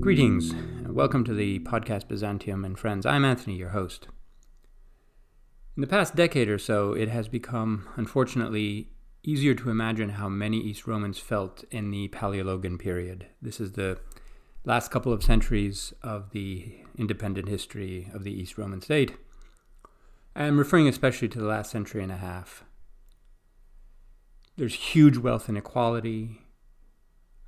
Greetings, and welcome to the podcast Byzantium and Friends. I'm Anthony, your host. In the past decade or so, it has become, unfortunately, easier to imagine how many East Romans felt in the Paleologan period. This is the last couple of centuries of the independent history of the East Roman state. I'm referring especially to the last century and a half. There's huge wealth inequality,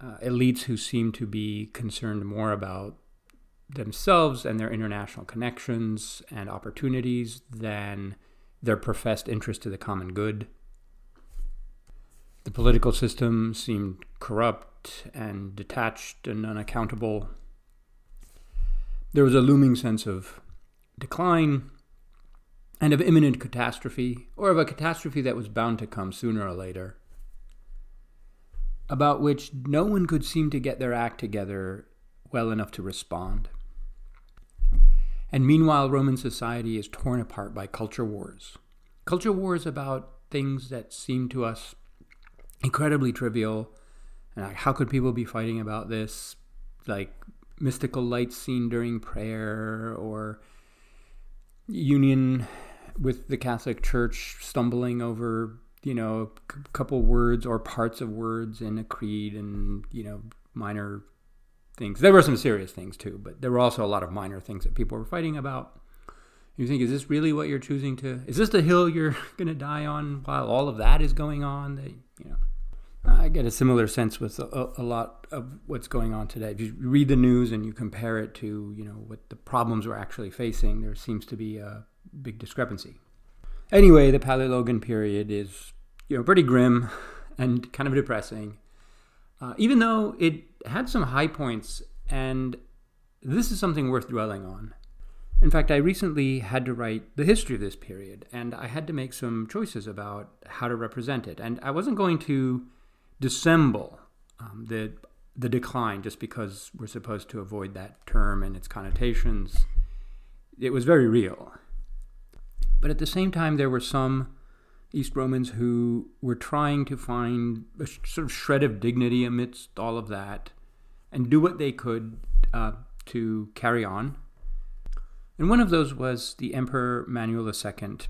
uh, elites who seem to be concerned more about themselves and their international connections and opportunities than their professed interest to the common good. The political system seemed corrupt and detached and unaccountable. There was a looming sense of decline and of imminent catastrophe, or of a catastrophe that was bound to come sooner or later, about which no one could seem to get their act together well enough to respond. And meanwhile, Roman society is torn apart by culture wars. Culture wars about things that seem to us incredibly trivial. And how could people be fighting about this? Like mystical lights seen during prayer or union with the Catholic Church stumbling over, you know, a couple words or parts of words in a creed and, you know, minor things. There were some serious things too, but there were also a lot of minor things that people were fighting about. You think, is this really what you're choosing to? Is this the hill you're going to die on while all of that is going on? That you know, I get a similar sense with a, a, lot of what's going on today. If you read the news and you compare it to you know what the problems we're actually facing, there seems to be a big discrepancy. Anyway, the Paleologan period is you know pretty grim and kind of depressing, uh, even though it had some high points, and this is something worth dwelling on. In fact, I recently had to write the history of this period, and I had to make some choices about how to represent it. And I wasn't going to dissemble um, the the decline just because we're supposed to avoid that term and its connotations. It was very real. But at the same time, there were some East Romans who were trying to find a sort of shred of dignity amidst all of that and do what they could uh, to carry on and one of those was the Emperor Manuel II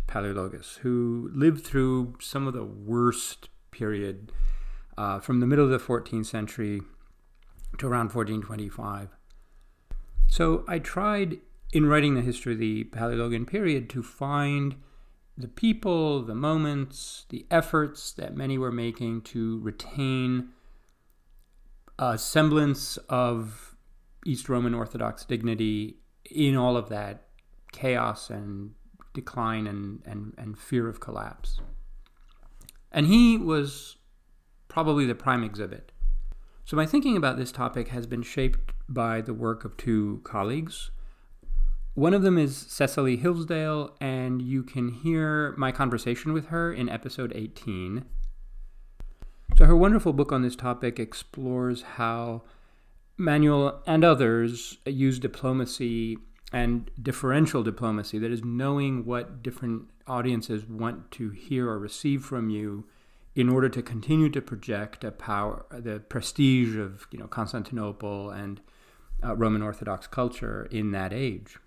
Palaeologus, who lived through some of the worst period uh, from the middle of the 14th century to around 1425. So I tried in writing the history of the Palaeologan period to find the people, the moments, the efforts that many were making to retain a semblance of East Roman Orthodox dignity in all of that chaos and decline and, and, and fear of collapse. And he was probably the prime exhibit. So, my thinking about this topic has been shaped by the work of two colleagues. One of them is Cecily Hilsdale, and you can hear my conversation with her in episode 18. So, her wonderful book on this topic explores how Manuel and others use diplomacy and differential diplomacy, that is, knowing what different audiences want to hear or receive from you in order to continue to project a power, the prestige of you know Constantinople and uh, Roman Orthodox culture in that age.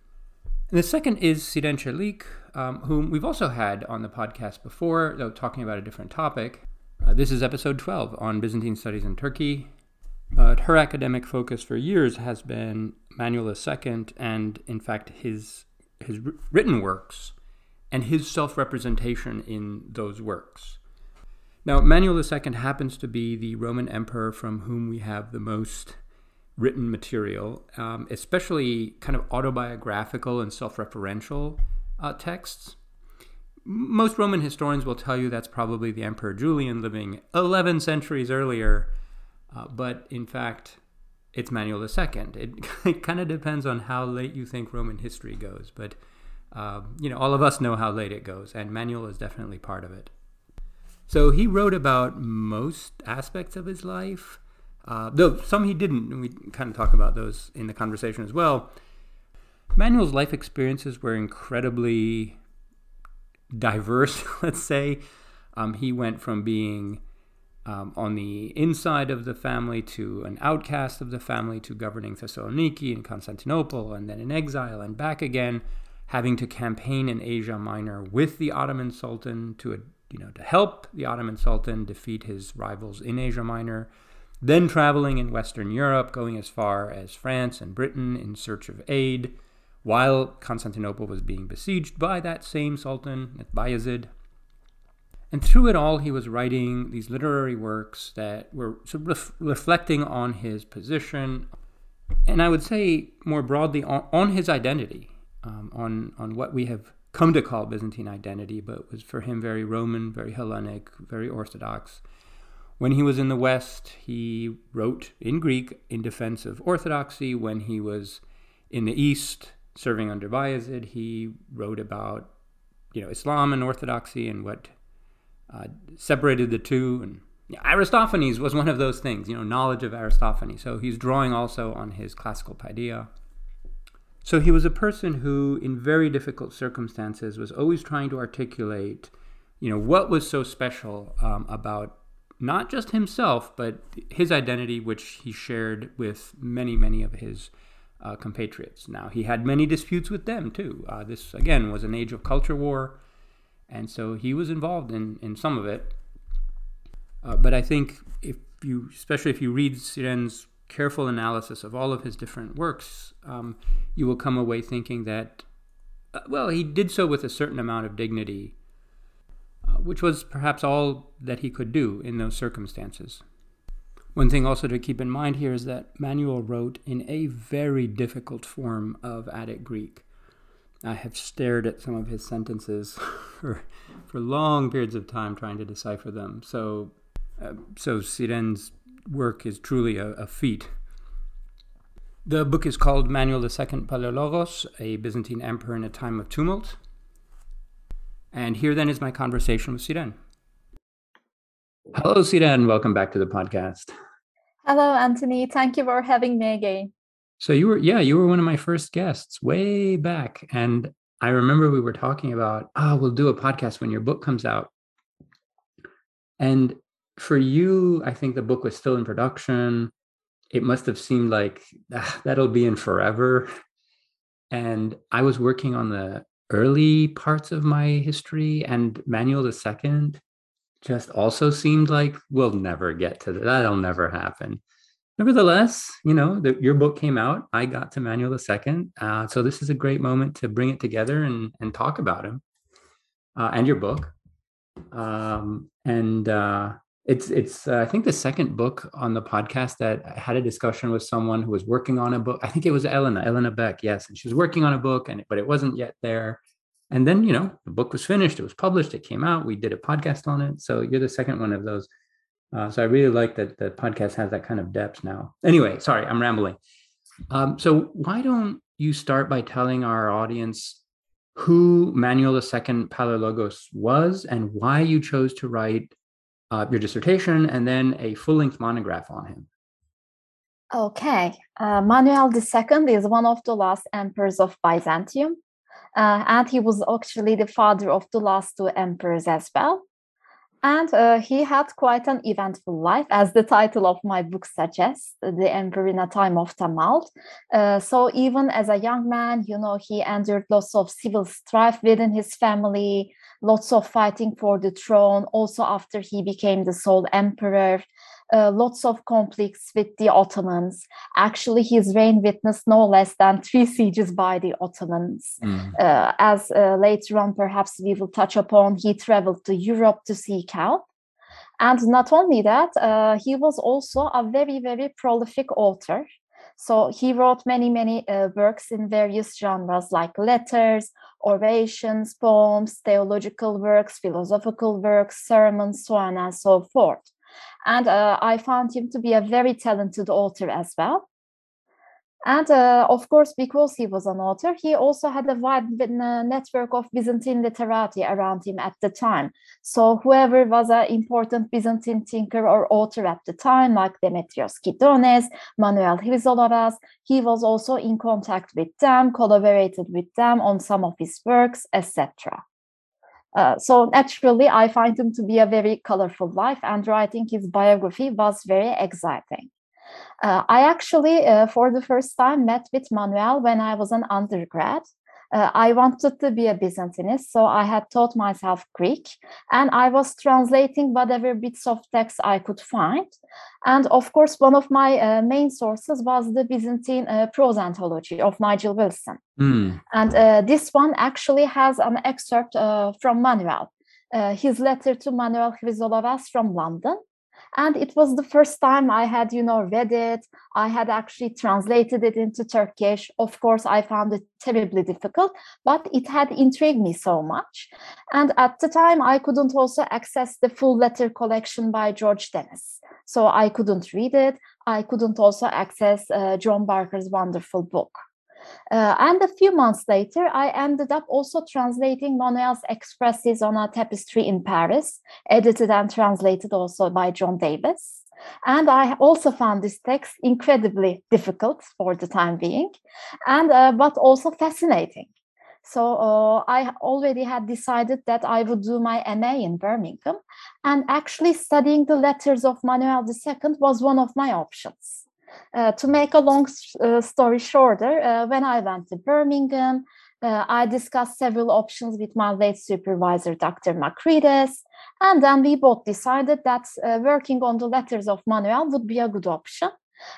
The second is Celik, um, whom we've also had on the podcast before, though talking about a different topic. Uh, this is episode 12 on Byzantine studies in Turkey. But her academic focus for years has been Manuel II and, in fact, his, his written works and his self representation in those works. Now, Manuel II happens to be the Roman emperor from whom we have the most written material, um, especially kind of autobiographical and self referential uh, texts. Most Roman historians will tell you that's probably the Emperor Julian living 11 centuries earlier uh, but in fact, it's Manuel II. It, it kind of depends on how late you think Roman history goes, but uh, you know, all of us know how late it goes, and Manuel is definitely part of it. So he wrote about most aspects of his life, uh, though some he didn't. And we kind of talk about those in the conversation as well. Manuel's life experiences were incredibly diverse, let's say. Um, he went from being um, on the inside of the family to an outcast of the family to governing Thessaloniki and Constantinople and then in exile and back again, having to campaign in Asia Minor with the Ottoman Sultan to you know to help the Ottoman Sultan defeat his rivals in Asia Minor, then traveling in Western Europe, going as far as France and Britain in search of aid, while Constantinople was being besieged by that same Sultan, Bayezid. And through it all, he was writing these literary works that were sort of ref- reflecting on his position, and I would say more broadly on, on his identity, um, on on what we have come to call Byzantine identity, but was for him very Roman, very Hellenic, very Orthodox. When he was in the West, he wrote in Greek in defense of Orthodoxy. When he was in the East, serving under Bayezid, he wrote about you know Islam and Orthodoxy and what uh, separated the two. And Aristophanes was one of those things, you know, knowledge of Aristophanes. So he's drawing also on his classical paideia. So he was a person who, in very difficult circumstances, was always trying to articulate, you know, what was so special um, about not just himself, but his identity, which he shared with many, many of his uh, compatriots. Now, he had many disputes with them too. Uh, this, again, was an age of culture war. And so he was involved in, in some of it. Uh, but I think if you, especially if you read Siren's careful analysis of all of his different works, um, you will come away thinking that, uh, well, he did so with a certain amount of dignity, which was perhaps all that he could do in those circumstances. One thing also to keep in mind here is that Manuel wrote in a very difficult form of Attic Greek. I have stared at some of his sentences for, for long periods of time trying to decipher them. So, uh, so Siren's work is truly a, a, feat. The book is called Manuel II Palaiologos, a Byzantine emperor in a time of tumult. And here then is my conversation with Siren. Hello, Siren. Welcome back to the podcast. Hello, Anthony. Thank you for having me again. So you were, yeah, you were one of my first guests way back. And I remember we were talking about, oh, we'll do a podcast when your book comes out. And for you, I think the book was still in production. It must have seemed like ah, that'll be in forever. And I was working on the early parts of my history, and Manuel II just also seemed like we'll never get to that. That'll never happen nevertheless, you know, the, your book came out. I got to Manuel II. Uh, so this is a great moment to bring it together and, and talk about him uh, and your book. Um, and uh, it's, it's uh, I think, the second book on the podcast that I had a discussion with someone who was working on a book. I think it was Elena, Elena Boeck, yes. And she was working on a book, and but it wasn't yet there. And then, you know, the book was finished, it was published, it came out, we did a podcast on it. So you're the second one of those uh, so I really like that the podcast has that kind of depth now. Anyway, sorry, I'm rambling. Um, so why don't you start by telling our audience who Manuel II Palaiologos was and why you chose to write uh, your dissertation and then a full-length monograph on him? Okay, uh, Manuel II is one of the last emperors of Byzantium, uh, and he was actually the father of the last two emperors as well. And uh, he had quite an eventful life, as the title of my book suggests, The Emperor in a Time of Tumult. Uh, so, even as a young man, you know, he endured lots of civil strife within his family, lots of fighting for the throne. Also, after he became the sole emperor, uh, lots of conflicts with the Ottomans. Actually, his reign witnessed no less than three sieges by the Ottomans. Mm. Uh, as uh, later on, perhaps we will touch upon, he traveled to Europe to seek help. And not only that, uh, he was also a very, very prolific author. So he wrote many, many uh, works in various genres like letters, orations, poems, theological works, philosophical works, sermons, so on and so forth. And uh, I found him to be a very talented author as well. And uh, of course, because he was an author, he also had a wide network of Byzantine literati around him at the time. So whoever was an important Byzantine thinker or author at the time, like Demetrios Kydones, Manuel Chrysoloras, he was also in contact with them, collaborated with them on some of his works, etc. Uh, so naturally, I find him to be a very colorful life, and writing his biography was very exciting. Uh, I actually, uh, for the first time, met with Manuel when I was an undergrad. Uh, I wanted to be a Byzantinist, so I had taught myself Greek and I was translating whatever bits of text I could find. And of course, one of my uh, main sources was the Byzantine uh, prose anthology of Nigel Wilson. Mm. And uh, this one actually has an excerpt uh, from Manuel, uh, his letter to Manuel Chrysoloras from London and it was the first time i had you know read it. I had actually translated it into turkish. Of course i found it terribly difficult but it had intrigued me so much. And at the time i couldn't also access the full letter collection by george dennis. So i couldn't read it. I couldn't also access uh, john barker's wonderful book uh, and a few months later, I ended up also translating Manuel's Ekphrasis on a Tapestry in Paris, edited and translated also by John Davis. And I also found this text incredibly difficult for the time being, and uh, but also fascinating. So uh, I already had decided that I would do my MA in Birmingham, and actually studying the letters of Manuel II was one of my options. Uh, to make a long uh, story shorter, uh, when I went to Birmingham, I discussed several options with my late supervisor, Dr. Macrides, and then we both decided that working on the letters of Manuel would be a good option.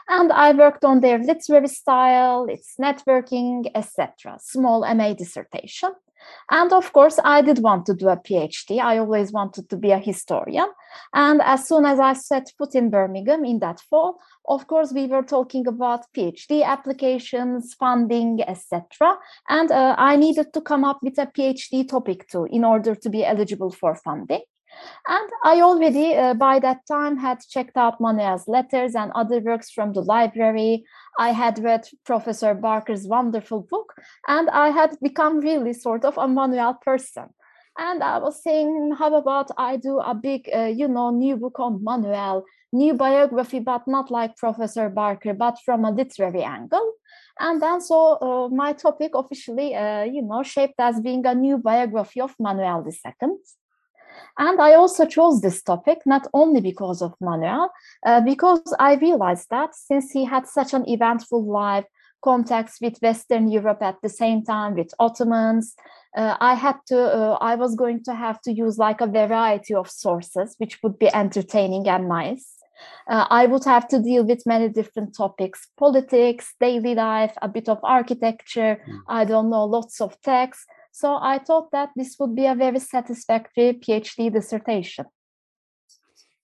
And I worked on their literary style, its networking, etc. Small MA dissertation. And of course, I did want to do a PhD. I always wanted to be a historian. And as soon as I set foot in Birmingham in that fall, of course, we were talking about PhD applications, funding, etc. And uh, I needed to come up with a PhD topic too in order to be eligible for funding. And I already, uh, by that time, had checked out Manuel's letters and other works from the library. I had read Professor Barker's wonderful book, and I had become really sort of a Manuel person. And I was saying, how about I do a big, uh, you know, new book on Manuel, new biography, but not like Professor Barker, but from a literary angle. And then so uh, my topic officially, uh, you know, shaped as being a new biography of Manuel II. And I also chose this topic not only because of Manuel, uh, because I realized that since he had such an eventful life, contacts with Western Europe at the same time with Ottomans, uh, I had to, uh, I was going to have to use like a variety of sources, which would be entertaining and nice. Uh, I would have to deal with many different topics politics, daily life, a bit of architecture, mm. I don't know, lots of text. So I thought that this would be a very satisfactory PhD dissertation.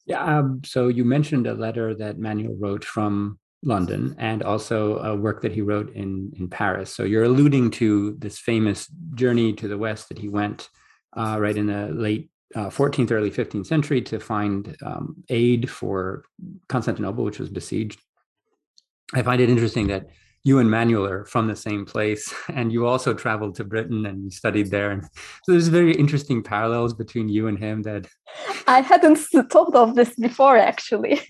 Yeah. Um, so you mentioned a letter that Manuel wrote from London and also a work that he wrote in, in Paris. So you're alluding to this famous journey to the West that he went uh, right in the late uh, 14th, early 15th century to find um, aid for Constantinople, which was besieged. I find it interesting that you and Manuel are from the same place, and you also traveled to Britain and studied there. And so there's very interesting parallels between you and him that I hadn't thought of this before, actually.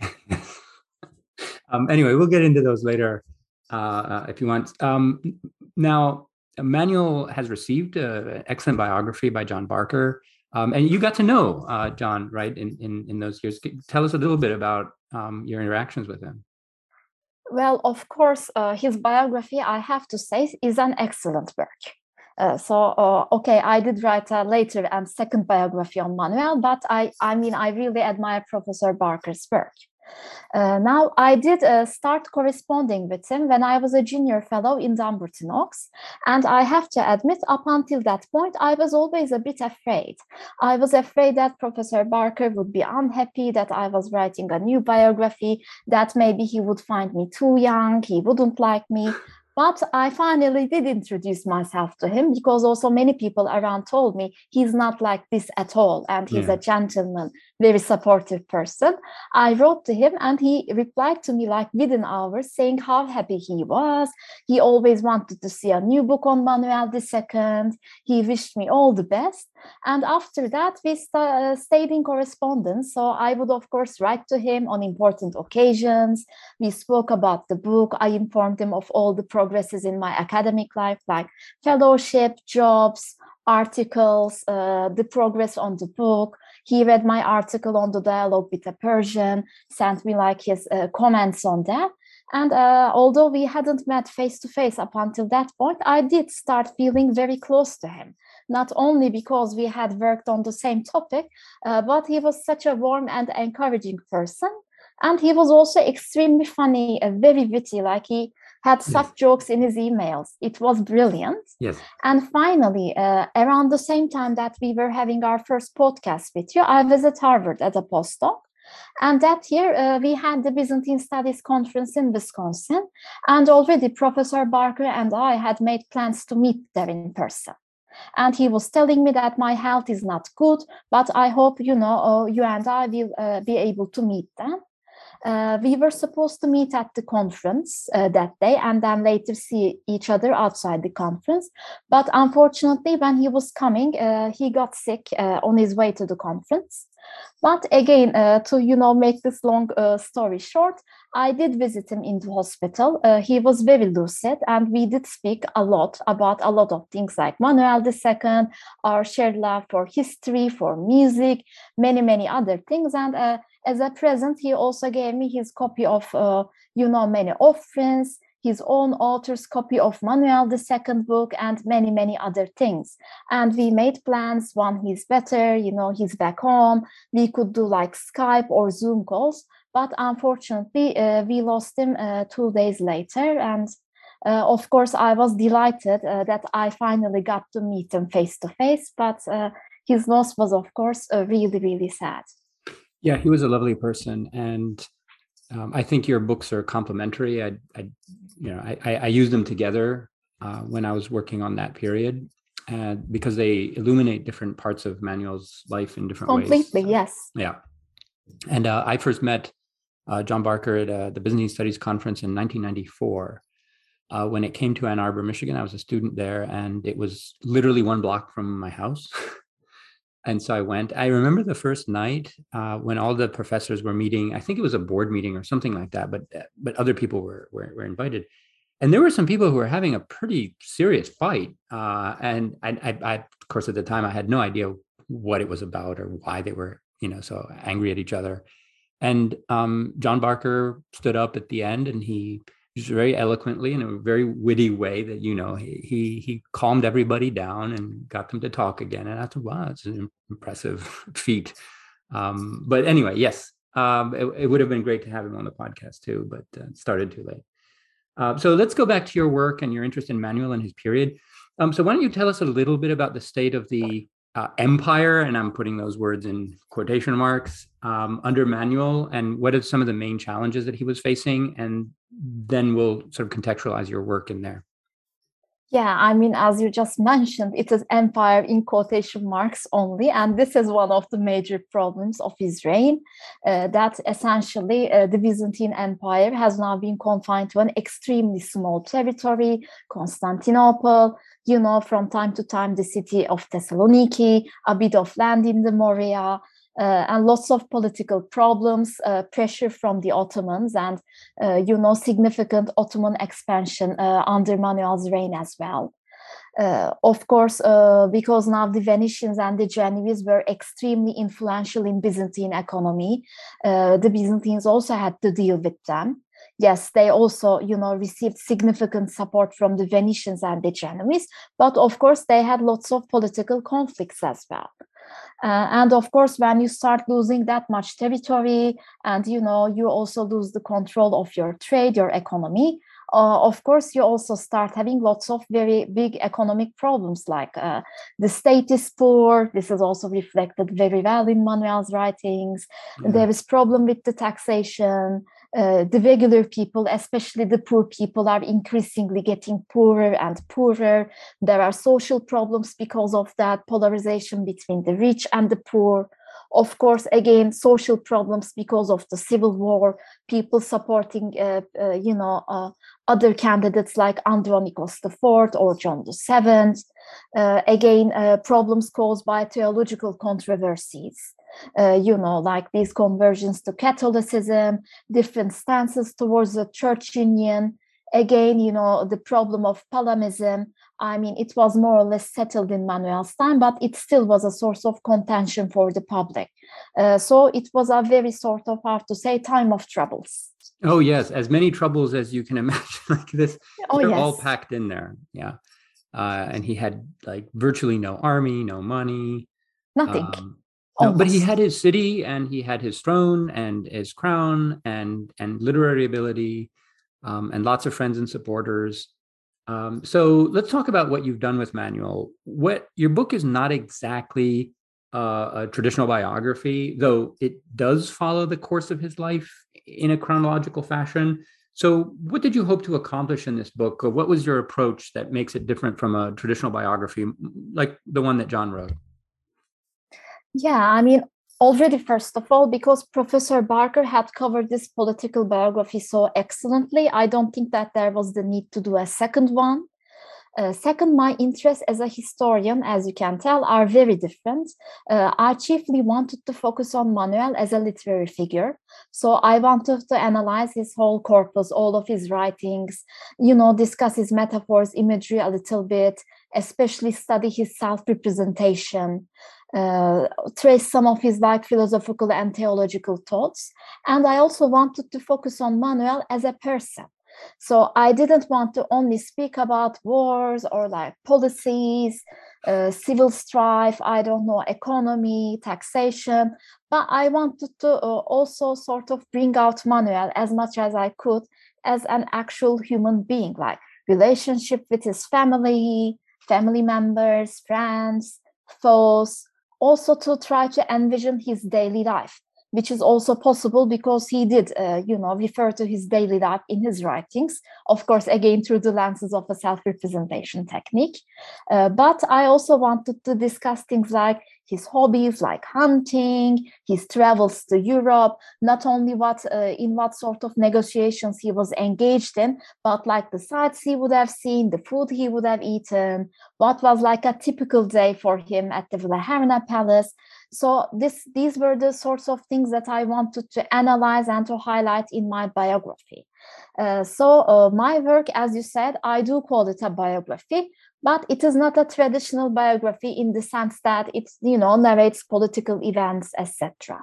um, anyway, we'll get into those later uh, uh, if you want. Um, now, Manuel has received an excellent biography by John Barker. Um, and you got to know uh, John, right, in, in, in those years. Tell us a little bit about um, your interactions with him. Well, of course, uh, his biography, I have to say, is an excellent work. Uh, so uh, okay, I did write a later and second biography on Manuel, but I I mean I really admire Professor Barker's work. Uh, now, I did uh, start corresponding with him when I was a junior fellow in Dumbarton Oaks. And I have to admit, up until that point, I was always a bit afraid. I was afraid that Professor Barker would be unhappy that I was writing a new biography, that maybe he would find me too young, he wouldn't like me. But I finally did introduce myself to him because also many people around told me he's not like this at all and he's yeah. a gentleman, very supportive person. I wrote to him and he replied to me like within hours saying how happy he was. He always wanted to see a new book on Manuel II. He wished me all the best. And after that, we st- uh, stayed in correspondence. So I would, of course, write to him on important occasions. We spoke about the book. I informed him of all the progresses in my academic life, like fellowship, jobs, articles, uh, the progress on the book. He read my article on the dialogue with a Persian, sent me like his uh, comments on that. And uh, although we hadn't met face to face up until that point, I did start feeling very close to him. Not only because we had worked on the same topic, uh, but he was such a warm and encouraging person. And he was also extremely funny, uh, very witty. Like he had such yes. jokes in his emails. It was brilliant. Yes. And finally, uh, around the same time that we were having our first podcast with you, I was at Harvard as a postdoc. And that year, uh, we had the Byzantine Studies Conference in Wisconsin. And already Professor Barker and I had made plans to meet there in person. And he was telling me that my health is not good, but I hope, you know, uh, you and I will uh, be able to meet them. Uh, we were supposed to meet at the conference uh, that day and then later see each other outside the conference. But unfortunately, when he was coming, uh, he got sick uh, on his way to the conference. But again, uh, to you know make this long uh, story short, I did visit him in the hospital. he was very lucid, and we did speak a lot about a lot of things like Manuel II, our shared love for history, for music, many many other things, and as a present, he also gave me his copy of, uh, you know, many offerings, his own author's copy of Manuel II book, and many, many other things. And we made plans when he's better, you know, he's back home. We could do like Skype or Zoom calls. But unfortunately, uh, we lost him uh, two days later. And uh, of course, I was delighted uh, that I finally got to meet him face to face. But uh, his loss was, of course, really, really sad. Yeah, he was a lovely person, and um, I think your books are complementary. I, I you know, I, I used them together uh, when I was working on that period, and because they illuminate different parts of Manuel's life in different Completely, ways. Completely, yes. Yeah, and uh, I first met uh, John Barker at uh, the Byzantine Studies Conference in 1994. Uh, when it came to Ann Arbor, Michigan, I was a student there, and it was literally one block from my house. and so I went. I remember the first night uh, when all the professors were meeting. I think it was a board meeting or something like that, but uh, but other people were were, were invited, and there were some people who were having a pretty serious fight. Uh, and I, I, I, of course, at the time, I had no idea what it was about or why they were, you know, so angry at each other. And um, John Barker stood up at the end, and he very eloquently in a very witty way that you know he, he he calmed everybody down and got them to talk again. And i thought wow it's an impressive feat. Um, but anyway yes um, it, it, would have been great to have him on the podcast too but uh, started too late. Uh, so let's go back to your work and your interest in manuel and his period. Um, so why don't you tell us a little bit about the state of the uh, empire, and I'm putting those words in quotation marks, um, under Manuel, and what are some of the main challenges that he was facing, and then we'll sort of contextualize your work in there. Yeah, I mean, as you just mentioned, it is empire in quotation marks only. And this is one of the major problems of his reign uh, that essentially uh, the Byzantine Empire has now been confined to an extremely small territory, Constantinople, you know, from time to time, the city of Thessaloniki, a bit of land in the Morea, uh, and lots of political problems, uh, pressure from the Ottomans, and uh, you know significant Ottoman expansion uh, under Manuel's reign as well. Uh, of course, uh, because now the Venetians and the Genoese were extremely influential in Byzantine economy, the Byzantines also had to deal with them. Yes, they also, you know, received significant support from the Venetians and the Genoese, but of course they had lots of political conflicts as well. Uh, and of course, when you start losing that much territory and you know you also lose the control of your trade, your economy, uh, of course, you also start having lots of very big economic problems like uh, the state is poor. This is also reflected very well in Manuel's writings. Mm-hmm. There is problem with the taxation uh, the regular people, especially the poor people, are increasingly getting poorer and poorer. There are social problems because of that polarization between the rich and the poor. Of course, again, social problems because of the civil war, people supporting, uh, uh, you know, uh, other candidates like Andronikos IV or John VII. Uh, again, uh, problems caused by theological controversies uh, you know, like these conversions to Catholicism, different stances towards the church union. Again, you know, the problem of Palamism, I mean, it was more or less settled in Manuel's time, but it still was a source of contention for the public. Uh, so it was a very sort of hard to say time of troubles. Oh yes, as many troubles as you can imagine, like this. Oh, they're yes. all packed in there. Yeah, uh, and he had like virtually no army, no money, nothing. Um, no, but he had his city, and he had his throne, and his crown, and and literary ability, um, and lots of friends and supporters. Um, so let's talk about what you've done with Manuel. What your book is not exactly uh, a traditional biography, though it does follow the course of his life in a chronological fashion. So, what did you hope to accomplish in this book? Or what was your approach that makes it different from a traditional biography like the one that John wrote? Yeah, I mean, already, first of all, because Professor Barker had covered this political biography so excellently, I don't think that there was the need to do a second one. Uh, second, my interests as a historian, as you can tell, are very different. Uh, I chiefly wanted to focus on Manuel as a literary figure. So I wanted to analyze his whole corpus, all of his writings, you know, discuss his metaphors, imagery a little bit, especially study his self representation. Uh, trace some of his like philosophical and theological thoughts. And I also wanted to focus on Manuel as a person. So I didn't want to only speak about wars or like policies, uh, civil strife, I don't know, economy, taxation, but I wanted to uh, also sort of bring out Manuel as much as I could as an actual human being, like relationship with his family, family members, friends, foes, also to try to envision his daily life which is also possible because he did, uh, you know, refer to his daily life in his writings, of course, again through the lenses of a self-representation technique. Uh, but I also wanted to discuss things like his hobbies, like hunting, his travels to Europe, not only what uh, in what sort of negotiations he was engaged in, but like the sights he would have seen, the food he would have eaten, what was like a typical day for him at the Vlaherna Palace. So this these were the sorts of things that i wanted to analyze and to highlight in my biography. Uh, so uh, my work as you said i do call it a biography but it is not a traditional biography in the sense that it you know narrates political events etc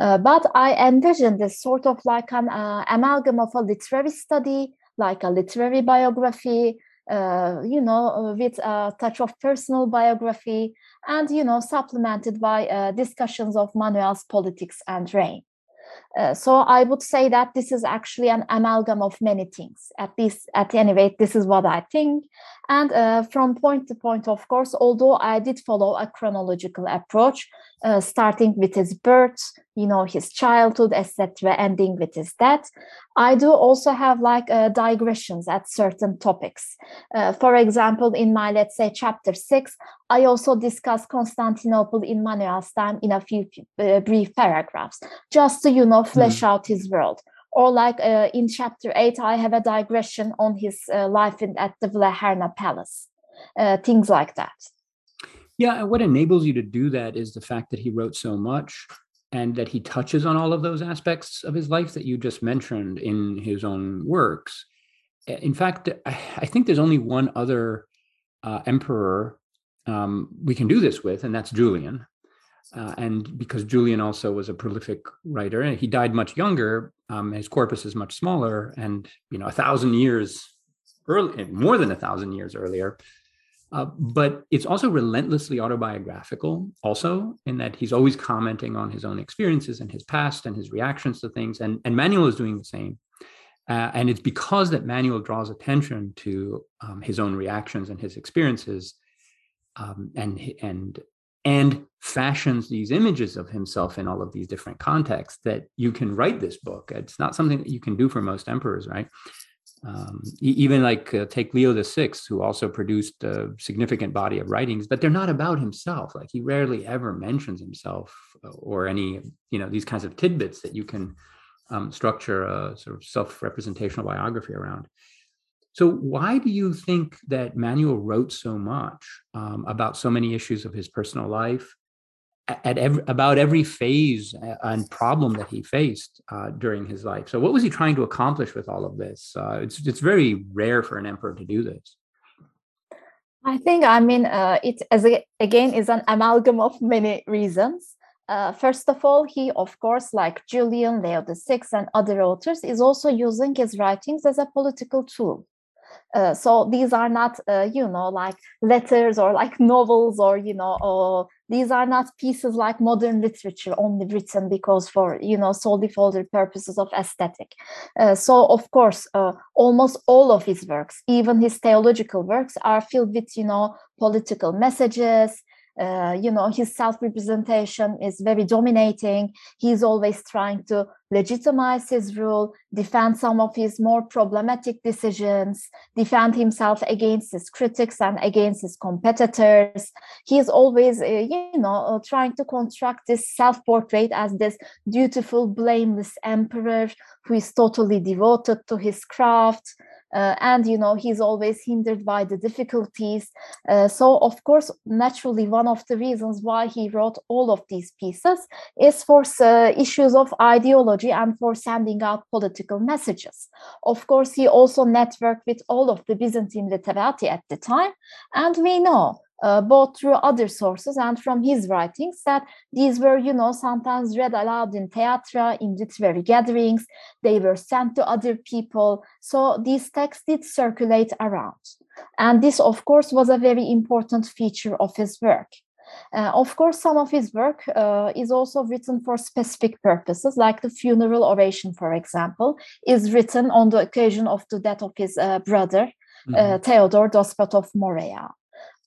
uh, but i envision this sort of like an uh, amalgam of a literary study like a literary biography uh, you know, with a touch of personal biography and, you know, supplemented by uh, discussions of Manuel's politics and reign. Uh, so I would say that this is actually an amalgam of many things. At least, at any rate, this is what I think. And uh, from point to point, of course, although I did follow a chronological approach, uh, starting with his birth, you know, his childhood, etc., ending with his death, I do also have like uh, digressions at certain topics. Uh, for example, in my, let's say, chapter six, I also discuss Constantinople in Manuel's time in a few brief paragraphs, just to, you know, flesh mm. out his world. Or like uh, in chapter 8 i have a digression on his uh, life in, at the vlaherna palace. Uh, things like that. Yeah and what enables you to do that is the fact that he wrote so much and that he touches on all of those aspects of his life that you just mentioned in his own works. In fact i think there's only one other uh, emperor um, we can do this with and that's julian uh, and because Julian also was a prolific writer, and he died much younger, um, his corpus is much smaller, and you know, a thousand years early, more than a thousand years earlier. Uh, but it's also relentlessly autobiographical, also in that he's always commenting on his own experiences and his past and his reactions to things. And, and Manuel is doing the same. Uh, and it's because that Manuel draws attention to um, his own reactions and his experiences um, and and and fashions these images of himself in all of these different contexts that you can write this book. It's not something that you can do for most emperors right? Um, even like uh, take leo the sixth who also produced a significant body of writings but they're not about himself. Like he rarely ever mentions himself uh, or any you know these kinds of tidbits that you can um, structure a sort of self-representational biography around. So, why do you think that Manuel wrote so much um, about so many issues of his personal life, at every, about every phase and problem that he faced uh, during his life? So, what was he trying to accomplish with all of this? Uh, it's it's very rare for an emperor to do this. I think, I mean, uh, it as a, again is an amalgam of many reasons. Uh, first of all, he, of course, like Julian, Leo VI, and other authors, is also using his writings as a political tool. Uh, so these are not, uh, you know, like letters or like novels or, you know, or these are not pieces like modern literature only written because for, you know, solely for the purposes of aesthetic. Uh, so, of course, uh, almost all of his works, even his theological works, are filled with, you know, political messages, uh, you know his self-representation is very dominating he's always trying to legitimize his rule defend some of his more problematic decisions defend himself against his critics and against his competitors. He's always uh, you know uh, trying to construct this self-portrait as this dutiful blameless emperor who is totally devoted to his craft uh, and you know he's always hindered by the difficulties. Uh, so of course naturally one of the reasons why he wrote all of these pieces is for uh, issues of ideology and for sending out political messages. Of course he also networked with all of the byzantine literati at the time and we know uh, both through other sources and from his writings that these were you know sometimes read aloud in theatre in literary gatherings. They were sent to other people. So these texts did circulate around. And this of course was a very important feature of his work uh, of course, some of his work uh, is also written for specific purposes, like the funeral oration, for example, is written on the occasion of the death of his uh, brother, mm-hmm. Theodore, Despot of Morea.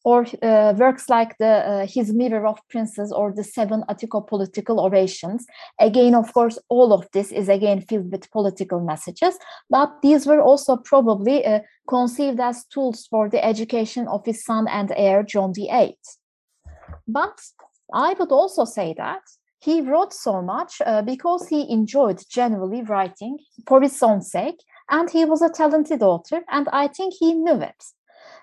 Or uh, works like the uh, his mirror of princes or the seven ethico-political orations. Again of course all of this is again filled with political messages but these were also probably uh, conceived as tools for the education of his son and heir john viii but i would also say that he wrote so much uh, because he enjoyed generally writing for his own sake and he was a talented author and i think he knew it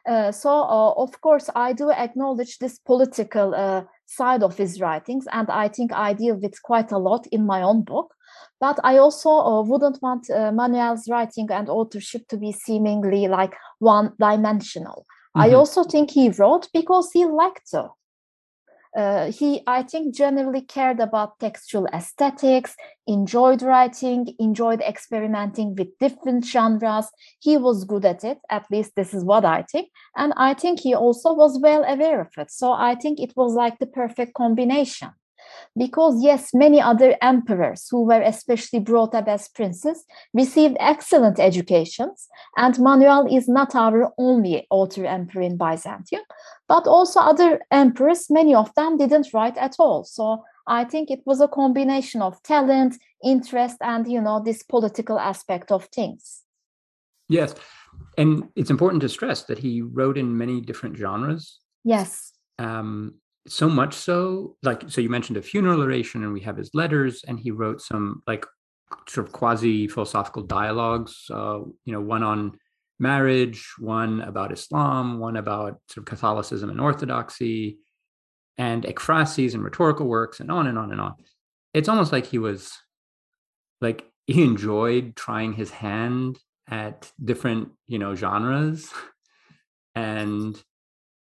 uh, so, uh, of course, I do acknowledge this political uh, side of his writings, and I think I deal with quite a lot in my own book. But I also uh, wouldn't want uh, Manuel's writing and authorship to be seemingly like one dimensional. Mm-hmm. I also think he wrote because he liked to uh, he i think generally cared about textual aesthetics enjoyed writing enjoyed experimenting with different genres. He was good at it at least this is what i think. And i think he also was well aware of it. So i think it was like the perfect combination because yes many other emperors who were especially brought up as princes received excellent educations and manuel is not our only author emperor in byzantium but also other emperors many of them didn't write at all. So i think it was a combination of talent interest and you know this political aspect of things. Yes and it's important to stress that he wrote in many different genres. Yes. Um, so much so like so you mentioned a funeral oration and we have his letters and he wrote some like sort of quasi philosophical dialogues uh, you know one on marriage one about islam one about sort of catholicism and orthodoxy and ekphrases and rhetorical works and on and on and on. It's almost like he was like he enjoyed trying his hand at different you know genres and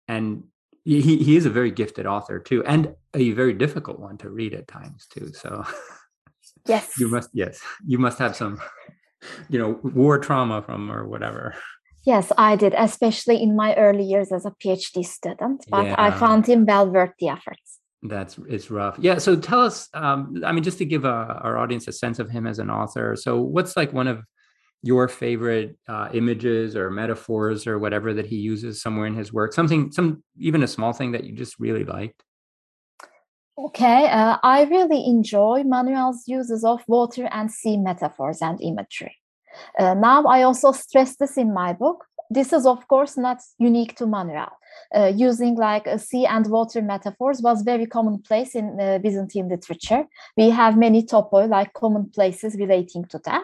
and he he is a very gifted author too, and a very difficult one to read at times too. So yes, you must yes you must have some you know war trauma from or whatever. Yes, I did, especially in my early years as a PhD student. But yeah. I found him well worth the efforts. That's it's rough. Yeah. So tell us. Um, I mean, just to give uh, our audience a sense of him as an author. So what's like one of your favorite uh, images or metaphors or whatever that he uses somewhere in his work? Something some even a small thing that you just really liked? Okay uh, i really enjoy manuel's uses of water and sea metaphors and imagery. Uh, now i also stress this in my book. This is of course not unique to manuel uh, using like a sea and water metaphors was very commonplace in uh, Byzantine literature. We have many topoi, like commonplaces relating to that.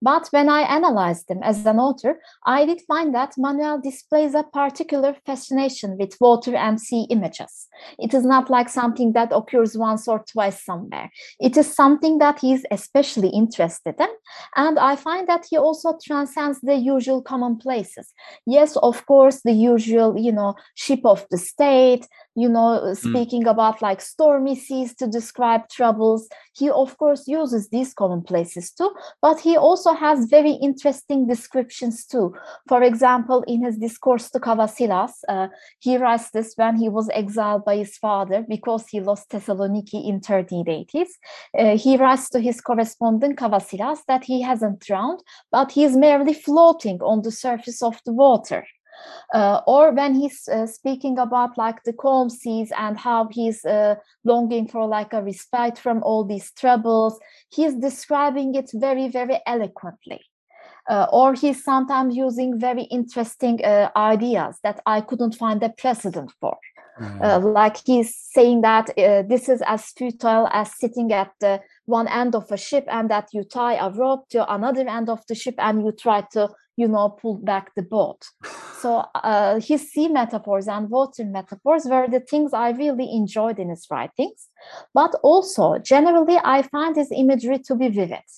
But when I analyzed them as an author, I did find that Manuel displays a particular fascination with water and sea images. It is not like something that occurs once or twice somewhere. It is something that he is especially interested in. And I find that he also transcends the usual commonplaces. Yes, of course, the usual, you know, ship of the state, you know, uh, hmm. speaking mm. about like stormy seas to describe troubles. He, of course, uses these commonplaces too, but he also has very interesting descriptions too. For example, in his discourse to Cavasilas, uh, he writes this when he was exiled by his father because he lost Thessaloniki in 1380s. Uh, he writes to his correspondent Cavasilas that he hasn't drowned, but he is merely floating on the surface of the water. Uh, or when he's uh, speaking about like the calm seas and how he's uh, longing for like a respite from all these troubles he's describing it very very eloquently. Uh, or he's sometimes using very interesting uh, ideas that i couldn't find a precedent for. Uh, like he's saying that uh, this is as futile as sitting at the one end of a ship and that you tie a rope to another end of the ship and you try to you know pull back the boat. So uh, his sea metaphors and water metaphors were the things i really enjoyed in his writings. But also generally i find his imagery to be vivid.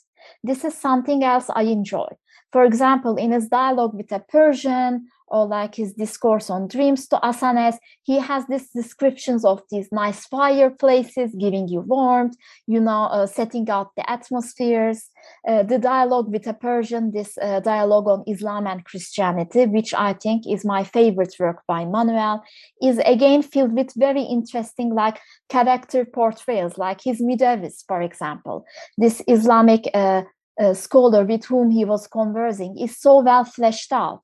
This is something else i enjoy. For example in his dialogue with a persian or like his discourse on dreams to Asanes, he has these descriptions of these nice fireplaces giving you warmth, you know, uh, setting out the atmospheres. Uh, the dialogue with a Persian, this uh, dialogue on Islam and Christianity, which I think is my favorite work by Manuel, is again filled with very interesting, like character portrayals, like his Muderris for example. This Islamic uh, uh, scholar with whom he was conversing is so well fleshed out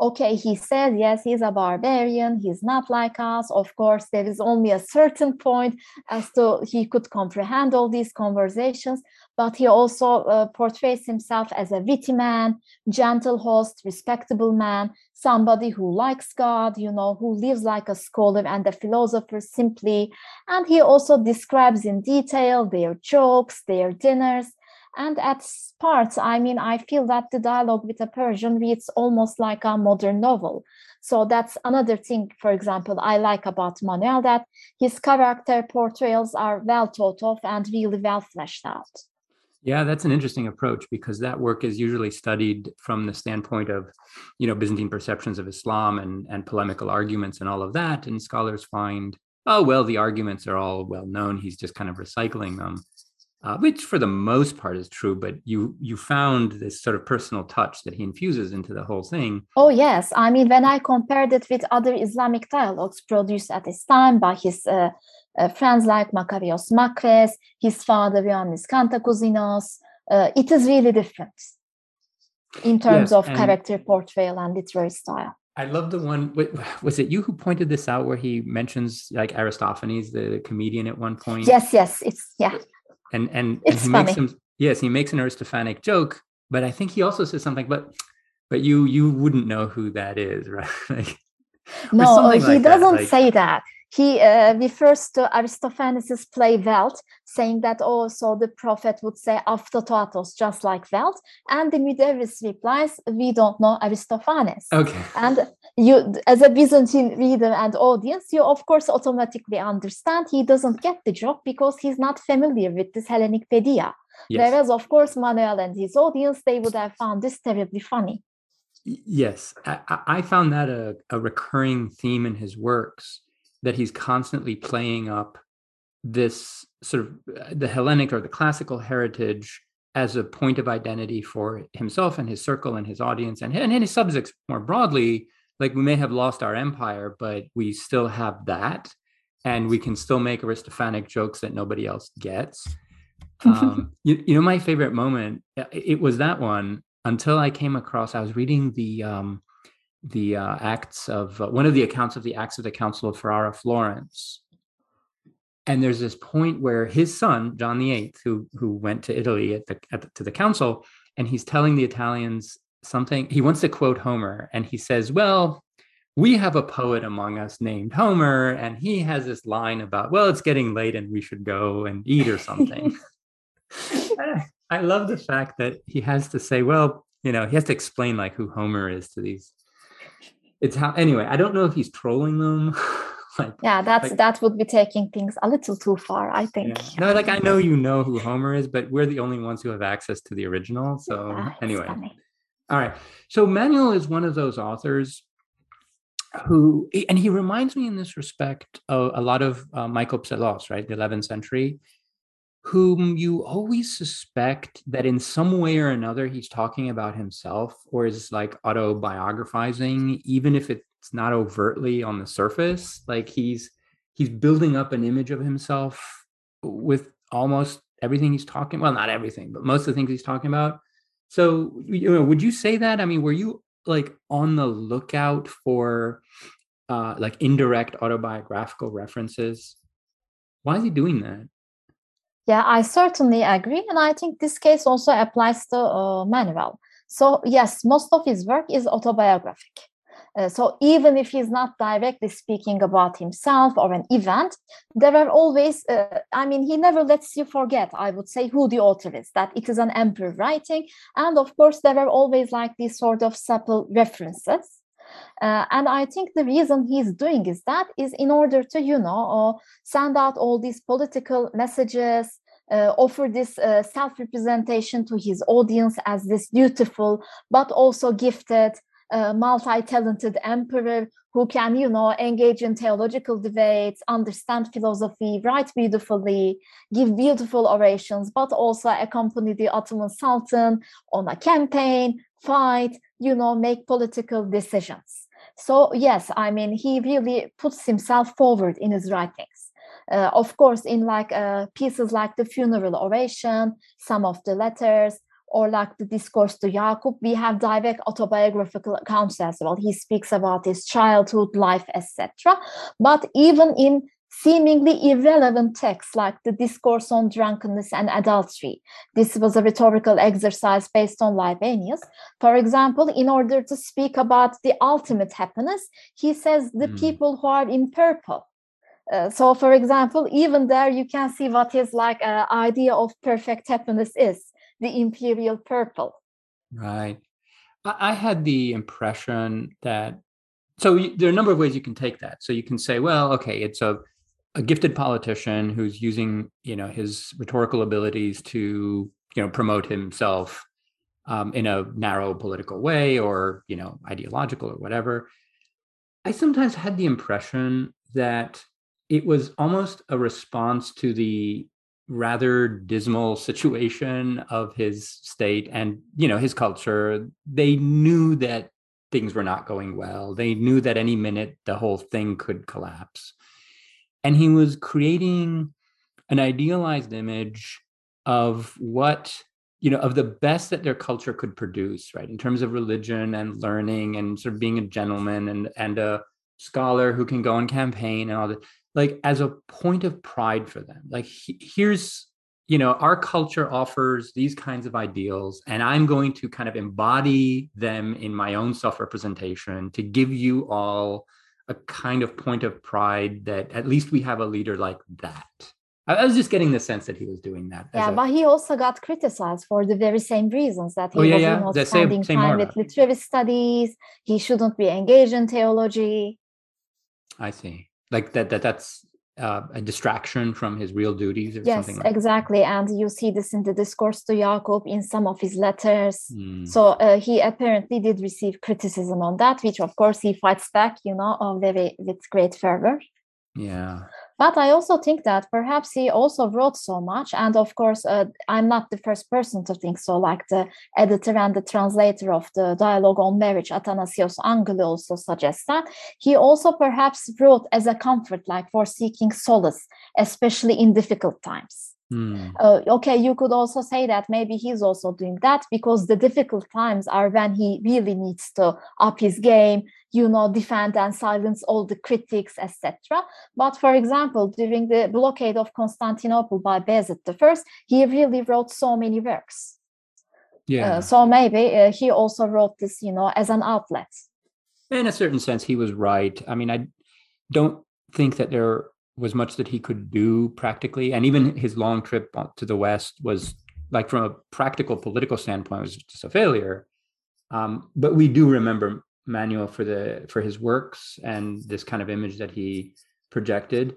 okay, he says, yes, he's a barbarian, he's not like us. Of course, there is only a certain point as to he could comprehend all these conversations, but he also uh, portrays himself as a witty man, gentle host, respectable man, somebody who likes God, you know, who lives like a scholar and a philosopher simply. And he also describes in detail their jokes, their dinners, and at parts, I mean, I feel that the dialogue with a Persian reads almost like a modern novel. So that's another thing, for example, I like about Manuel that his character portrayals are well thought of and really well fleshed out. Yeah, that's an interesting approach because that work is usually studied from the standpoint of, you know, Byzantine perceptions of Islam and, and polemical arguments and all of that. And scholars find, oh, well, the arguments are all well known. He's just kind of recycling them uh, which for the most part is true but you you found this sort of personal touch that he infuses into the whole thing oh yes i mean when i compared it with other islamic dialogues produced at this time by his uh, uh, friends like Makarios Makres, his father Ioannis Kantakouzenos, uh, it is really different in terms yes, of character portrayal and literary style I love the one. Was it you who pointed this out, where he mentions like Aristophanes, the comedian, at one point? Yes, yes, it's yeah and and, and he funny. makes some yes he makes an aristophanic joke but i think he also says something but but you you wouldn't know who that is right like, no he like doesn't like, say that he uh, refers to Aristophanes' play Wealth, saying that also the prophet would say Aftotoatos, just like Wealth. And the Muderris replies, We don't know Aristophanes. Okay. And you, as a Byzantine reader and audience, you of course automatically understand he doesn't get the joke because he's not familiar with this Hellenic paideia. Yes. Whereas, of course, Manuel and his audience, they would have found this terribly funny. Yes, I, I found that a, a recurring theme in his works that he's constantly playing up this sort of uh, the Hellenic or the classical heritage as a point of identity for himself and his circle and his audience and, and his subjects more broadly. Like we may have lost our empire, but we still have that. And we can still make Aristophanic jokes that nobody else gets. Um, you, you know, my favorite moment, uh, it was that one until I came across, I was reading the um, the uh, acts of uh, one of the accounts of the acts of the Council of Ferrara Florence. And there's this point where his son, John VIII, who who went to Italy at the, at the, to the council, and he's telling the Italians something. He wants to quote Homer, and he says, "Well, we have a poet among us named Homer, and he has this line about, well, it's getting late and we should go and eat or something." I, I love the fact that he has to say, well, you know, he has to explain like who Homer is to these it's how anyway i don't know if he's trolling them like yeah that's like, that would be taking things a little too far i think yeah. no like i know you know who homer is but we're the only ones who have access to the original so yeah, anyway funny. All right so manuel is one of those authors who and he reminds me in this respect of a lot of uh, Michael Psellos, right, the 11th century, whom you always suspect that in some way or another he's talking about himself or is like autobiographizing, even if it's not overtly on the surface. Like he's he's building up an image of himself with almost everything he's talking. Well, not everything, but most of the things he's talking about. So, you know, would you say that? I mean, were you like on the lookout for uh, like indirect autobiographical references? Why is he doing that? Yeah, I certainly agree. And I think this case also applies to uh, Manuel. So, yes, most of his work is autobiographic. Uh, so even if he's not directly speaking about himself or an event, there are always, uh, I mean, he never lets you forget, I would say, who the author is, that it is an emperor writing. And of course, there are always like these sort of subtle references. Uh, and I think the reason he's doing is that is in order to, you know, uh, send out all these political messages, uh, offer this uh, self-representation to his audience as this beautiful but also gifted uh, multi-talented emperor who can you know engage in theological debates understand philosophy write beautifully give beautiful orations but also accompany the ottoman sultan on a campaign fight you know make political decisions. So yes i mean he really puts himself forward in his writings. Uh, of course in like uh, pieces like the funeral oration some of the letters or like the discourse to Jacob, we have direct autobiographical accounts as well. He speaks about his childhood life, etc. But even in seemingly irrelevant texts like the discourse on drunkenness and adultery. This was a rhetorical exercise based on Libanius. For example, in order to speak about the ultimate happiness, he says the mm. people who are in purple. Uh, so, for example, even there you can see what his like uh, idea of perfect happiness is the imperial purple. Right. I had the impression that so there are a number of ways you can take that. So you can say, well, okay, it's a a gifted politician who's using you know his rhetorical abilities to you know promote himself um, in a narrow political way or you know ideological or whatever. I sometimes had the impression that it was almost a response to the rather dismal situation of his state and you know his culture. They knew that things were not going well. They knew that any minute the whole thing could collapse. And he was creating an idealized image of what you know of the best that their culture could produce right in terms of religion and learning and sort of being a gentleman and and a scholar who can go on campaign and all that like as a point of pride for them like he, here's you know our culture offers these kinds of ideals and i'm going to kind of embody them in my own self-representation to give you all a kind of point of pride that at least we have a leader like that I was just getting the sense that he was doing that. Yeah, a, but he also got criticized for the very same reasons that he oh, yeah, was yeah. not spending same, same time with literary studies. He shouldn't be engaged in theology. I see like that that that's uh, a distraction from his real duties or yes, something like exactly that. and you see this in the discourse to jacob in some of his letters mm. so uh, he apparently did receive criticism on that which of course he fights back you know very with great fervor yeah but I also think that perhaps he also wrote so much. And of course, uh, I'm not the first person to think so, like the editor and the translator of the dialogue on marriage, Athanasios Angelou, also suggests that. He also perhaps wrote as a comfort, like for seeking solace, especially in difficult times. Mm. Uh, okay, you could also say that maybe he's also doing that because the difficult times are when he really needs to up his game, you know, defend and silence all the critics, etc. But for example, during the blockade of Constantinople by Bayezid I, he really wrote so many works. Yeah. Uh, so maybe uh, he also wrote this, you know, as an outlet. In a certain sense, he was right. I mean, I don't think that there was much that he could do practically, and even his long trip to the West was like from a practical political standpoint was just a failure. Um, but we do remember Manuel for the for his works and this kind of image that he projected.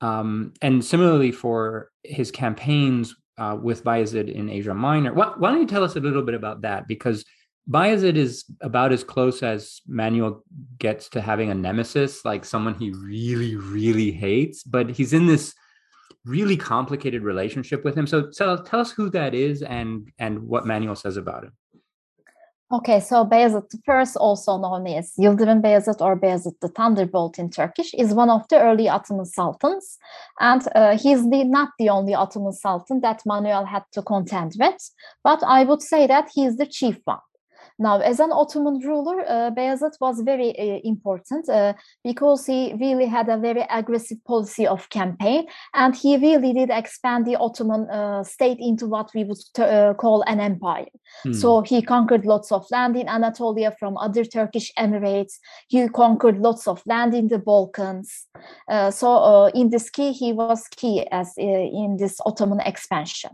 Um, and similarly for his campaigns uh, with Bayezid in Asia Minor. Why, why, don't you tell us a little bit about that? Because Bayezid is about as close as Manuel gets to having a nemesis, like someone he really, really hates, but he's in this really complicated relationship with him. So tell, tell us who that is and and what Manuel says about him. Okay, so Bayezid First, also known as Yıldırım Bayezid or Bayezid the Thunderbolt in Turkish, is one of the early Ottoman sultans, and uh, he's the, not the only Ottoman sultan that Manuel had to contend with, but I would say that he's the chief one. Now, as an Ottoman ruler, uh, Bayezid was very uh, important uh, because he really had a very aggressive policy of campaign, and he really did expand the Ottoman uh, state into what we would uh, call an empire. Hmm. So he conquered lots of land in Anatolia from other Turkish emirates. He conquered lots of land in the Balkans. Uh, so in this key, he was key as in this Ottoman expansion.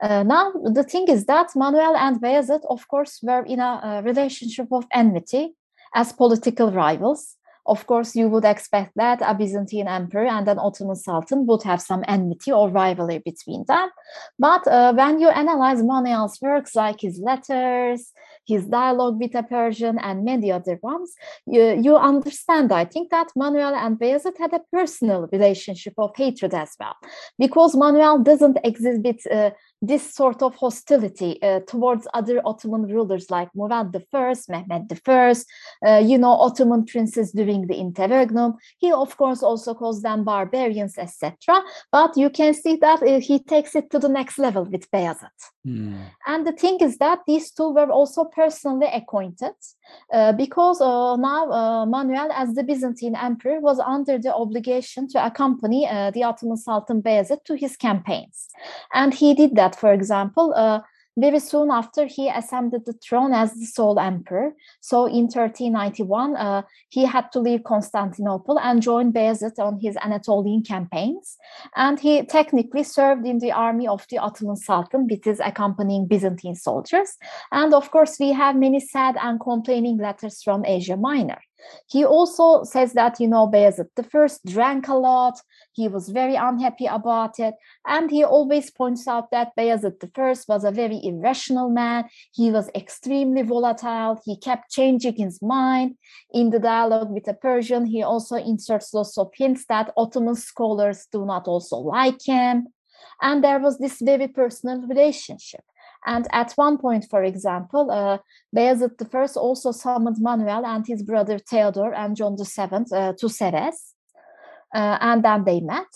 Uh, now, the thing is that Manuel and Bayezid, of course, were in a, a relationship of enmity as political rivals. Of course, you would expect that a Byzantine emperor and an Ottoman sultan would have some enmity or rivalry between them. But uh, when you analyze Manuel's works, like his letters, his dialogue with a Persian, and many other ones, you, you understand, I think, that Manuel and Bayezid had a personal relationship of hatred as well. Because Manuel doesn't exhibit uh, this sort of hostility uh, towards other Ottoman rulers like Murad I, Mehmed I, uh, you know, Ottoman princes during the interregnum. He, of course, also calls them barbarians, etc. But you can see that uh, he takes it to the next level with Bayezid. Mm. And the thing is that these two were also personally acquainted uh, because uh, now uh, Manuel, as the Byzantine emperor, was under the obligation to accompany the Ottoman Sultan Bayezid to his campaigns. And he did that, for example, very soon after he ascended the throne as the sole emperor. So in 1391, uh, he had to leave Constantinople and join Bayezid on his Anatolian campaigns. And he technically served in the army of the Ottoman Sultan with his accompanying Byzantine soldiers. And of course, we have many sad and complaining letters from Asia Minor. He also says that, you know, Bayezid the first drank a lot. He was very unhappy about it. And he always points out that Bayezid the first was a very irrational man. He was extremely volatile. He kept changing his mind. In the dialogue with the Persian, he also inserts lots of hints that Ottoman scholars do not also like him. And there was this very personal relationship. And at one point, for example, uh, Bayezid I also summoned Manuel and his brother Theodore and John VII uh, to Serres. Uh, and then they met.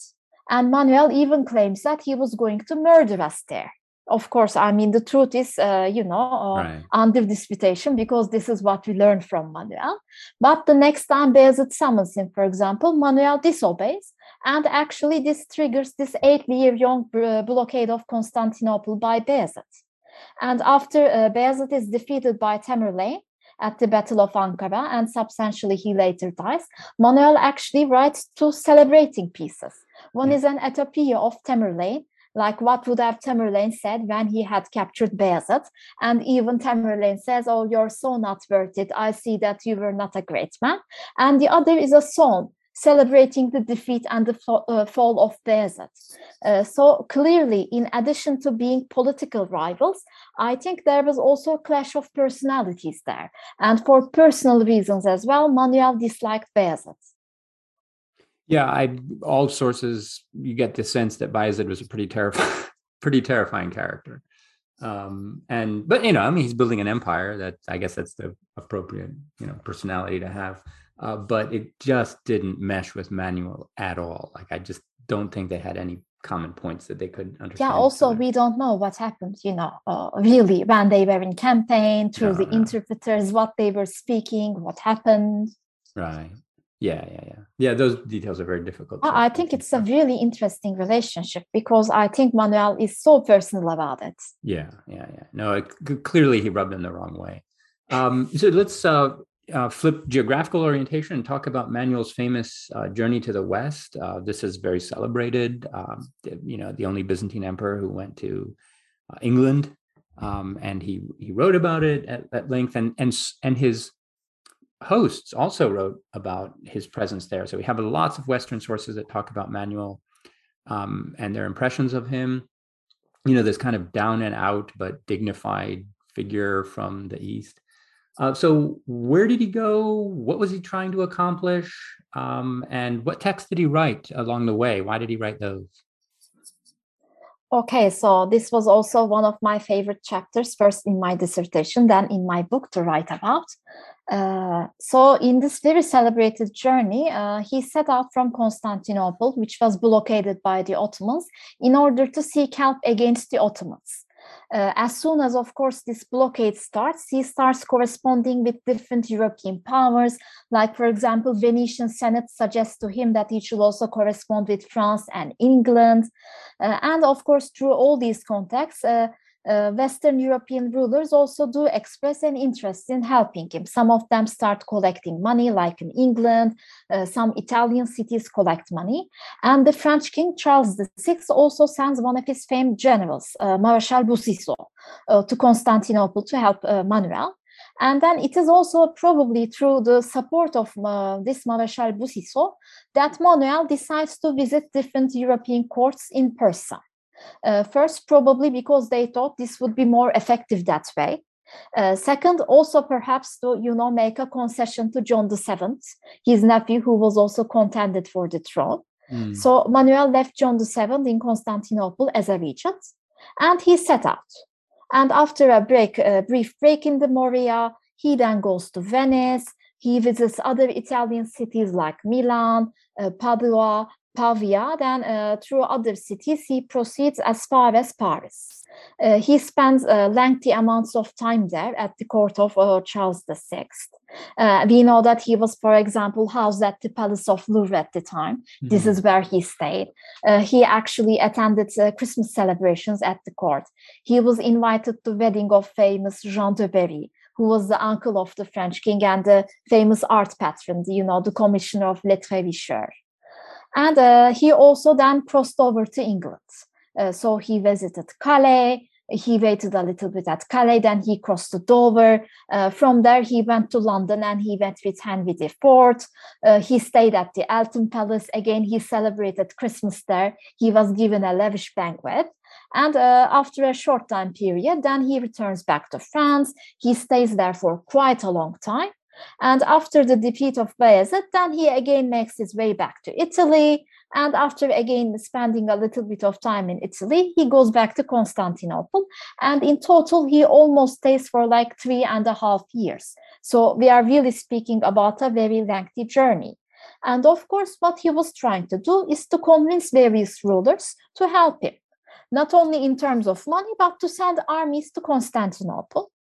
And Manuel even claims that he was going to murder us there. Of course, I mean, the truth is, uh, you know, uh, right. under disputation because this is what we learned from Manuel. But the next time Bayezid summons him, for example, Manuel disobeys. And actually, this triggers this eight year long blockade of Constantinople by Bayezid. And after uh, Bayezid is defeated by Tamerlane at the Battle of Ankara, and substantially he later dies, Manuel actually writes two celebrating pieces. One is an ethopoeia of Tamerlane, like what would have Tamerlane said when he had captured Bayezid. And even Tamerlane says, Oh, you're so not worth it. I see that you were not a great man. And the other is a song celebrating the defeat and the uh, fall of Bayezid. Uh, so clearly, in addition to being political rivals, I think there was also a clash of personalities there. And for personal reasons as well, Manuel disliked Bayezid. Yeah, I all sources you get the sense that Bayezid was a pretty terrifying, pretty terrifying character. Um, and but you know, I mean, he's building an empire. That I guess that's the appropriate you know personality to have uh, but it just didn't mesh with Manuel at all. Like I just don't think they had any common points that they could understand. Yeah. Also, we don't know what happened. You know, uh, really when they were in campaign through no, the no. interpreters, what they were speaking, what happened. Right. Yeah, yeah, yeah. Yeah, those details are very difficult. I think it's a really interesting relationship because I think Manuel is so personal about it. Yeah, yeah, yeah. No, it, clearly he rubbed them the wrong way. Um, so let's uh, uh, flip geographical orientation and talk about Manuel's famous uh, journey to the west. Uh, this is very celebrated. Um, you know, the only Byzantine emperor who went to uh, England, um, and he he wrote about it at, at, length. And and and his hosts also wrote about his presence there. So we have lots of Western sources that talk about Manuel um, and their impressions of him. You know, this kind of down and out but dignified figure from the East. Uh, so, where did he go? What was he trying to accomplish? Um, and what text did he write along the way? Why did he write those? Okay, so this was also one of my favorite chapters, first in my dissertation, then in my book to write about. Uh, so, in this very celebrated journey, uh, he set out from Constantinople, which was blockaded by the Ottomans, in order to seek help against the Ottomans uh, as soon as, of course, this blockade starts, he starts corresponding with different European powers. Like, for example, Venetian Senate suggests to him that he should also correspond with France and England. Uh, and of course, through all these contacts, uh, uh, Western European rulers also do express an interest in helping him. Some of them start collecting money, like in England, uh, some Italian cities collect money. And the French king Charles VI also sends one of his famed generals, uh, Marshal Boucicaut, uh, to Constantinople to help uh, Manuel. And then it is also probably through the support of uh, this Marshal Boucicaut that Manuel decides to visit different European courts in person. Uh, first, probably because they thought this would be more effective that way. Uh, second, also perhaps to you know make a concession to John VII, his nephew, who was also contended for the throne. Mm. So Manuel left John VII in Constantinople as a regent, and he set out. And after a break, a brief break in the Morea, he then goes to Venice. He visits other Italian cities like Milan, uh, Padua, Pavia, then uh, through other cities, he proceeds as far as Paris. Uh, he spends uh, lengthy amounts of time there at the court of uh, Charles VI. Uh, we know that he was, for example, housed at the Palace of Louvre at the time. Mm-hmm. This is where he stayed. Uh, he actually attended Christmas celebrations at the court. He was invited to the wedding of famous Jean de Berry, who was the uncle of the French king and the famous art patron, you know, the commissioner of Les Très Riches Heures. And uh, he also then crossed over to England. Uh, so he visited Calais. He waited a little bit at Calais, then he crossed to Dover. Uh, from there, he went to London and he went with Henry IV. Uh, he stayed at the Eltham Palace. Again, he celebrated Christmas there. He was given a lavish banquet. And uh, after a short time period, then he returns back to France. He stays there for quite a long time. And after the defeat of Bayezid, then he again makes his way back to Italy. And after again spending a little bit of time in Italy, he goes back to Constantinople. And in total, he almost stays for like three and a half years. So we are really speaking about a very lengthy journey. And of course, what he was trying to do is to convince various rulers to help him, not only in terms of money, but to send armies to Constantinople.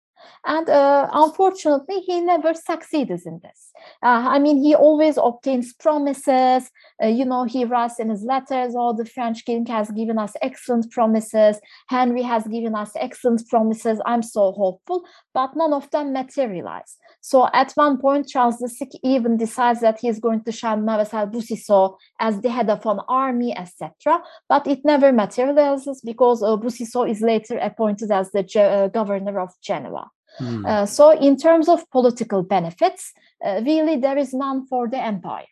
And uh, unfortunately, he never succeeded in this. Uh, I mean, he always obtains promises. Uh, you know, he writes in his letters, oh, the French king has given us excellent promises. Henry has given us excellent promises. I'm so hopeful, but none of them materialize. So at one point, Charles VI even decides that he is going to shun Marshal Boucicaut as the head of an army, etc. But it never materializes because uh, Boucicaut is later appointed as the uh, governor of Genoa. Mm. Uh, so, in terms of political benefits, uh, really there is none for the empire.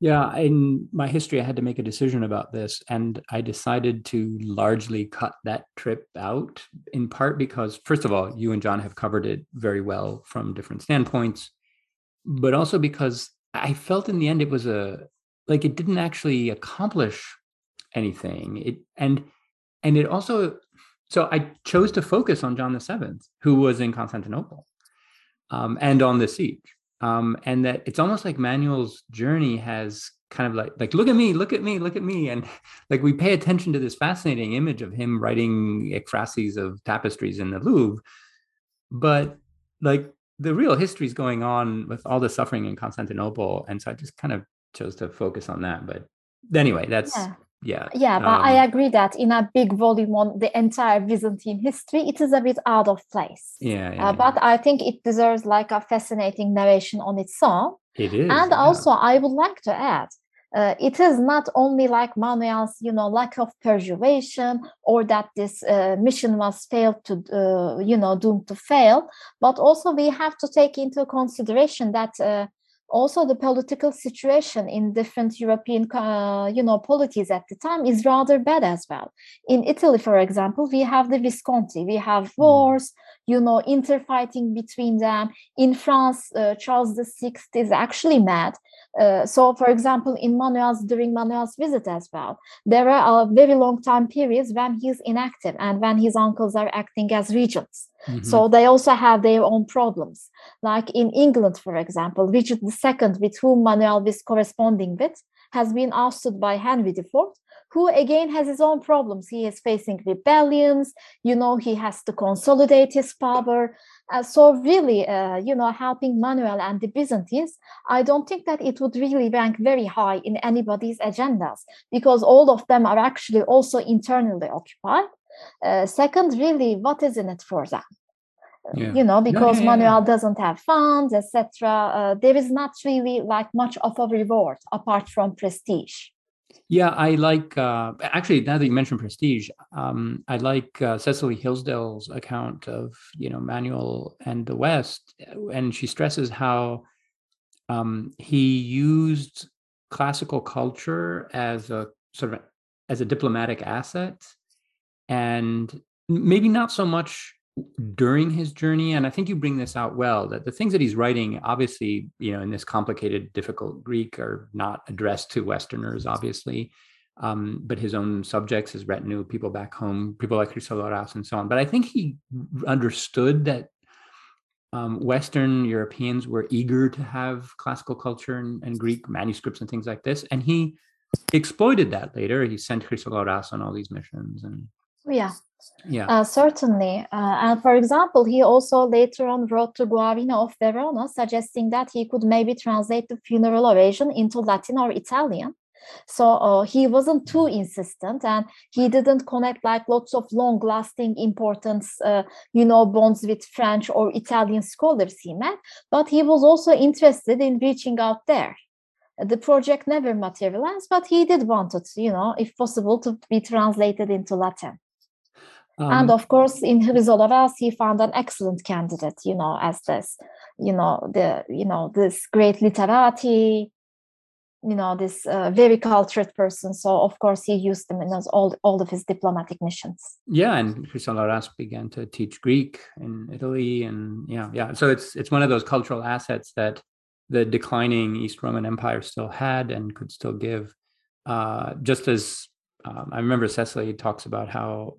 Yeah, in my history, I had to make a decision about this, and I decided to largely cut that trip out, in part because, first of all, you and John have covered it very well from different standpoints, but also because I felt in the end it was a like it didn't actually accomplish anything. It and and it also so I chose to focus on John the Seventh, who was in Constantinople, um, and on the siege. Um, and that it's almost like Manuel's journey has kind of like like look at me, look at me, look at me, and like we pay attention to this fascinating image of him writing ekphrases of tapestries in the Louvre, but like the real history is going on with all the suffering in Constantinople, and so I just kind of chose to focus on that. But anyway, that's yeah yeah. Yeah but um, i agree that in a big volume on the entire byzantine history it is a bit out of place. Yeah, yeah, uh, but i think it deserves like a fascinating narration on its own. It is and yeah. also i would like to add uh, it is not only like Manuel's, you know, lack of persuasion or that this uh, mission was failed to, uh, you know, doomed to fail, but also we have to take into consideration that uh, also the political situation in different European, uh, you know, polities at the time is rather bad as well. In Italy, for example, we have the Visconti, we have hmm. wars, you know, interfighting between them. In France, uh, Charles VI is actually mad. Uh, so, for example, in Manuel's during Manuel's visit as well, there are very long time periods when he's inactive and when his uncles are acting as regents. Mm-hmm. So they also have their own problems. Like in England, for example, Richard II, with whom Manuel is corresponding with, has been ousted by Henry IV, who again has his own problems. He is facing rebellions, you know, he has to consolidate his power. Uh, so, really, uh, you know, helping Manuel and the Byzantines, I don't think that it would really rank very high in anybody's agendas because all of them are actually also internally occupied. Uh, second, really, what is in it for them? Yeah. You know, because yeah, yeah, Manuel doesn't have funds, etc. Uh, there is not really like much of a reward apart from prestige. Yeah, I like uh, actually now that you mentioned prestige, um, I like uh, Cecily Hilsdale's account of you know Manuel and the West, and she stresses how um, he used classical culture as a sort of as a diplomatic asset and maybe not so much during his journey and i think you bring this out well that the things that he's writing obviously you know in this complicated difficult greek are not addressed to westerners obviously um, but his own subjects his retinue people back home people like Chrysoloras and so on but i think he understood that um, western europeans were eager to have classical culture and, and, greek manuscripts and things like this and he exploited that later he sent Chrysoloras on all these missions and yeah. Yeah. Uh, certainly. Uh, and for example, he also later on wrote to Guarino of Verona, suggesting that he could maybe translate the funeral oration into Latin or Italian. So uh, he wasn't too insistent and he didn't connect like lots of long lasting importance, uh, you know, bonds with French or Italian scholars he met, but he was also interested in reaching out there. The project never materialized, but he did want it, you know, if possible, to be translated into Latin. Um, and of course, in Chrysoloras, he found an excellent candidate, you know, as this, you know, the, you know, this great literati, you know, this uh, very cultured person. So of course, he used them in his, all all of his diplomatic missions. Yeah, and Chrysoloras began to teach Greek in Italy, and yeah, yeah. So it's it's one of those cultural assets that the declining East Roman Empire still had and could still give. Uh, just as um, I remember Cecily talks about how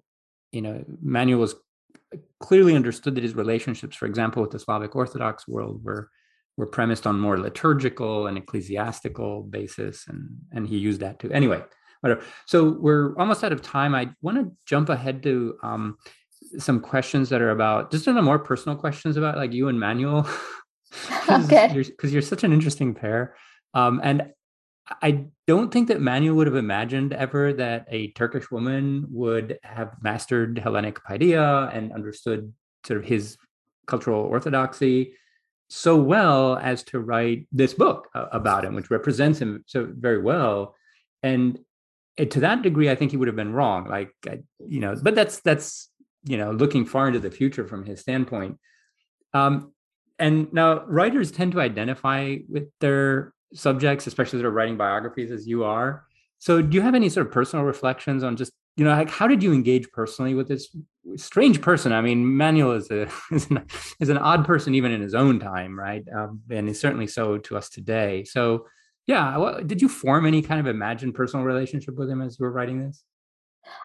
you know, Manuel was clearly understood that his relationships, for example, with the Slavic Orthodox world were were premised on more liturgical and ecclesiastical basis, and and he used that too. Anyway, whatever. So we're almost out of time. I want to jump ahead to um, some questions that are about just the more personal questions about like you and Manuel. okay. Because you're, you're, such an interesting pair. Um, and I don't think that Manuel would have imagined ever that a Turkish woman would have mastered Hellenic paideia and understood sort of his cultural orthodoxy so well as to write this book about him, which represents him so very well. And to that degree, I think he would have been wrong. Like, you know, but that's that's you know looking far into the future from his standpoint. Um, and now writers tend to identify with their subjects, especially that are writing biographies as you are. So, do you have any sort of personal reflections on just you know like how did you engage personally with this strange person? I mean, Manuel is a is an, is an odd person even in his own time, right? Um, and is certainly so to us today. So, yeah, well, did you form any kind of imagined personal relationship with him as you were writing this?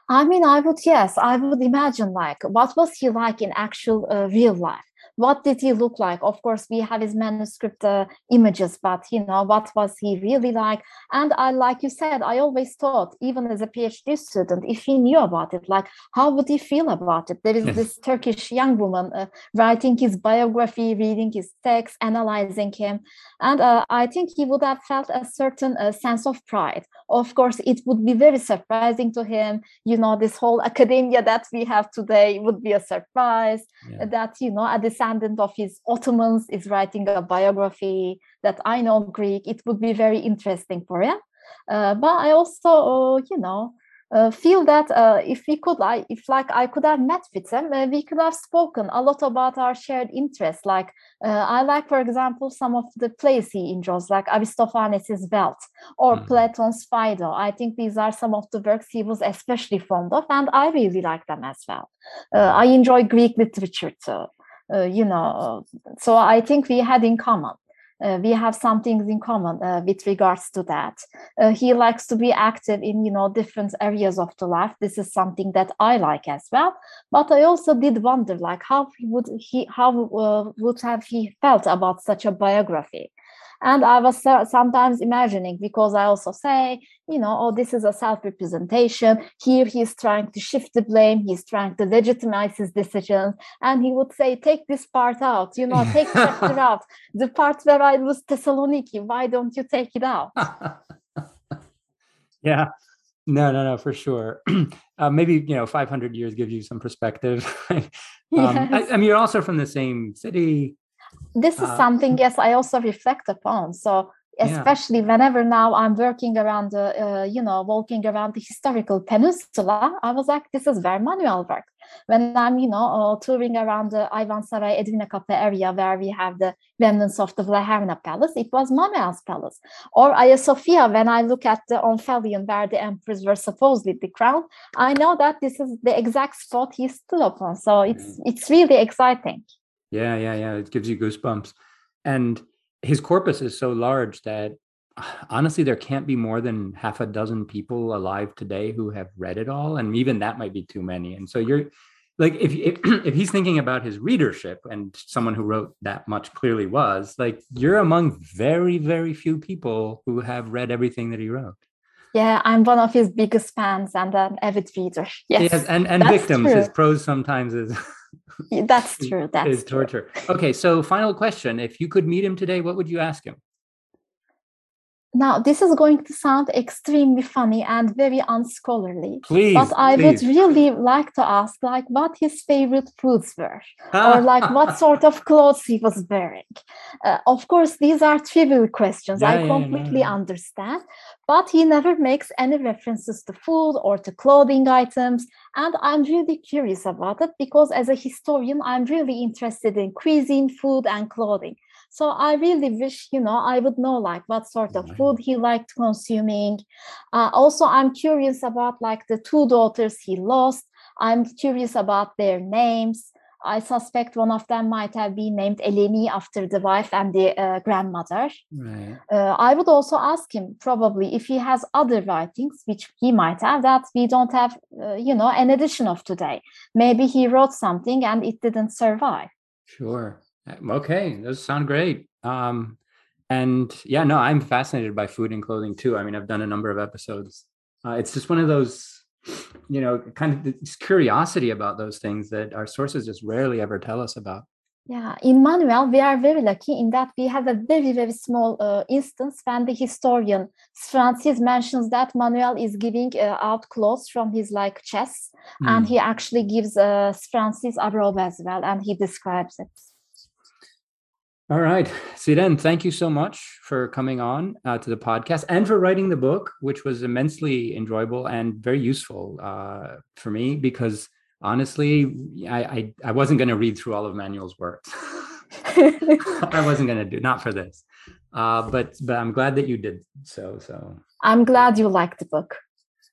I mean, I would yes, I would imagine like what was he like in actual uh, real life? What did he look like? Of course we have his manuscript uh, images but you know what was he really like? And i like you said i always thought even as a phd student if he knew about it like how would he feel about it? There is this turkish young woman uh, writing his biography reading his text analyzing him. And uh, i think he would have felt a certain uh, sense of pride. Of course it would be very surprising to him. You know this whole academia that we have today would be a surprise yeah. that you know at the descendant of his Ottomans is writing a biography that I know Greek, it would be very interesting for him. Uh, but I also, uh, you know, uh, feel that uh, if we could, I, if like I could have met with him, uh, we could have spoken a lot about our shared interests. Like uh, I like, for example, some of the plays he enjoys, like Aristophanes' Wealth or mm. Platon's Phaedo. I think these are some of the works he was especially fond of, and I really like them as well. I enjoy Greek literature too. Uh, you know, so I think we had in common. Uh, we have some things in common uh, with regards to that. Uh, he likes to be active in you know different areas of the life. This is something that i like as well. But i also did wonder like how would he how uh, would have he felt about such a biography and I was sometimes imagining because I also say, you know, oh, this is a self representation. Here he's trying to shift the blame, he's trying to legitimize his decisions. And he would say, take this part out, you know, take chapter out. The part where I lose Thessaloniki, why don't you take it out? yeah. No, no, no, for sure. uh, maybe you know, 500 years gives you some perspective. um, yes. I, I, mean, you're also from the same city this is uh, something yes i also reflect upon. So especially yeah. whenever now i'm working around the uh, you know walking around the historical peninsula i was like this is very manual work when i'm you know uh, touring around the Ivan ayvansaray Edirne area where we have the remnants of the Vlaherna palace it was manuel's palace. Or Hagia Sophia when i look at the Omphalion where the emperors were supposedly the crown i know that this is the exact spot he stood upon. So it's it's really exciting yeah, yeah, yeah. It gives you goosebumps. And his corpus is so large that honestly, there can't be more than half a dozen people alive today who have read it all. And even that might be too many. And so you're like, if, if, if he's thinking about his readership and someone who wrote that much clearly was, like, you're among very, very few people who have read everything that he wrote. Yeah, I'm one of his biggest fans and an avid reader. Yes, yes and and victims. True. His prose sometimes is that's true. That's is torture. True. Okay, so final question: If you could meet him today, what would you ask him? Now, this is going to sound extremely funny and very unscholarly. Please, but I please. would really like to ask, like, what his favorite foods were, or like what sort of clothes he was wearing. Uh, of course, these are trivial questions. Yeah, I completely yeah, yeah, understand, but he never makes any references to food or to clothing items, and I'm really curious about it because, as a historian, I'm really interested in cuisine, food, and clothing. So I really wish, you know, I would know like what sort of food he liked consuming. Uh, also, I'm curious about like the two daughters he lost. I'm curious about their names. I suspect one of them might have been named Eleni after the wife and the uh, grandmother. Right. Uh, I would also ask him probably if he has other writings, which he might have, that we don't have, uh, you know, an edition of today. Maybe he wrote something and it didn't survive. Sure. Okay, those sound great. Um, and yeah, no, I'm fascinated by food and clothing too. I mean, I've done a number of episodes. Uh, it's just one of those, you know, kind of this curiosity about those things that our sources just rarely ever tell us about. Yeah, in Manuel, we are very lucky in that we have a very, very small uh, instance when the historian Sphrantzes mentions that Manuel is giving uh, out clothes from his like chest, mm. and hmm. he actually gives uh, Sphrantzes a robe as well, and he describes it. All right. Siren, thank you so much for coming on uh, to the podcast and for writing the book, which was immensely enjoyable and very useful uh, for me because honestly, I, I, I wasn't going to read through all of Manuel's works. I wasn't going to do, not for this. Uh, but but I'm glad that you did so. So I'm glad you liked the book.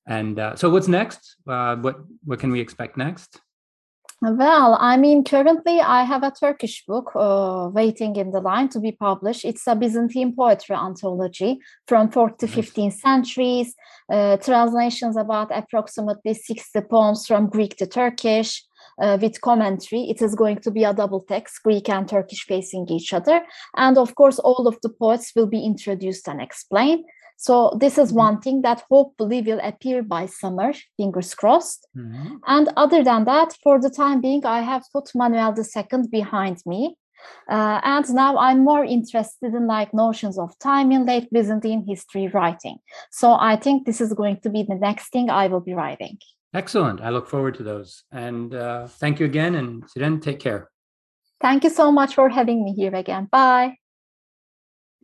And uh, so, what's next? Uh, what what can we expect next? Well, I mean, currently I have a Turkish book uh, waiting in the line to be published. It's a Byzantine poetry anthology from 4th to 15th centuries, uh, translations about approximately 60 poems from Greek to Turkish. Uh, with commentary. It is going to be a double text, Greek and Turkish facing each other. And of course, all of the poets will be introduced and explained. So this is mm-hmm. one thing that hopefully will appear by summer, fingers crossed. Mm-hmm. And other than that, for the time being, I have put Manuel II behind me. Uh, and now I'm more interested in like notions of time in late Byzantine history writing. So I think this is going to be the next thing I will be writing. Excellent. I look forward to those. And uh, thank you again. And Siren, take care. Thank you so much for having me here again. Bye.